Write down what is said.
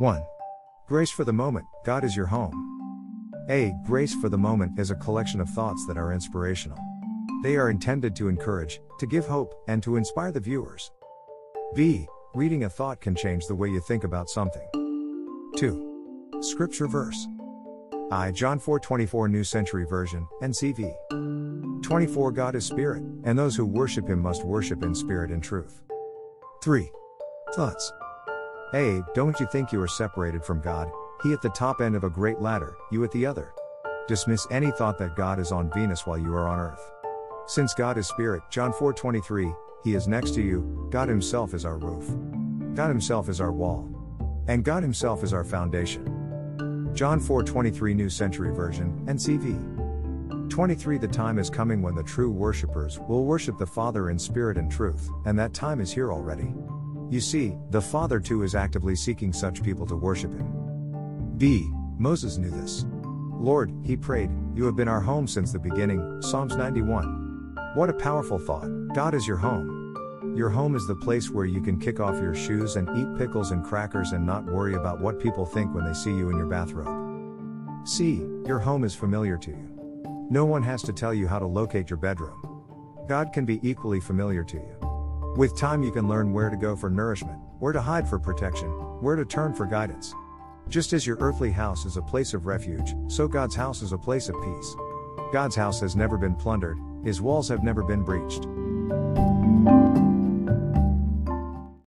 1. Grace for the moment, God is your home. A. Grace for the moment is a collection of thoughts that are inspirational. They are intended to encourage, to give hope, and to inspire the viewers. B. Reading a thought can change the way you think about something. 2. Scripture verse. I. John 4:24 New Century Version, NCV. 24 God is spirit, and those who worship him must worship in spirit and truth. 3. Thoughts. A. Don't you think you are separated from God, He at the top end of a great ladder, you at the other? Dismiss any thought that God is on Venus while you are on earth. Since God is spirit, John 4:23, He is next to you, God himself is our roof. God himself is our wall. And God himself is our foundation. John 4:23 New Century Version, NCV. 23 The time is coming when the true worshippers will worship the Father in spirit and truth, and that time is here already. You see, the Father too is actively seeking such people to worship him. B. Moses knew this. Lord, he prayed, you have been our home since the beginning, Psalms 91. What a powerful thought. God is your home. Your home is the place where you can kick off your shoes and eat pickles and crackers and not worry about what people think when they see you in your bathrobe. C. Your home is familiar to you. No one has to tell you how to locate your bedroom. God can be equally familiar to you. With time, you can learn where to go for nourishment, where to hide for protection, where to turn for guidance. Just as your earthly house is a place of refuge, so God's house is a place of peace. God's house has never been plundered, his walls have never been breached.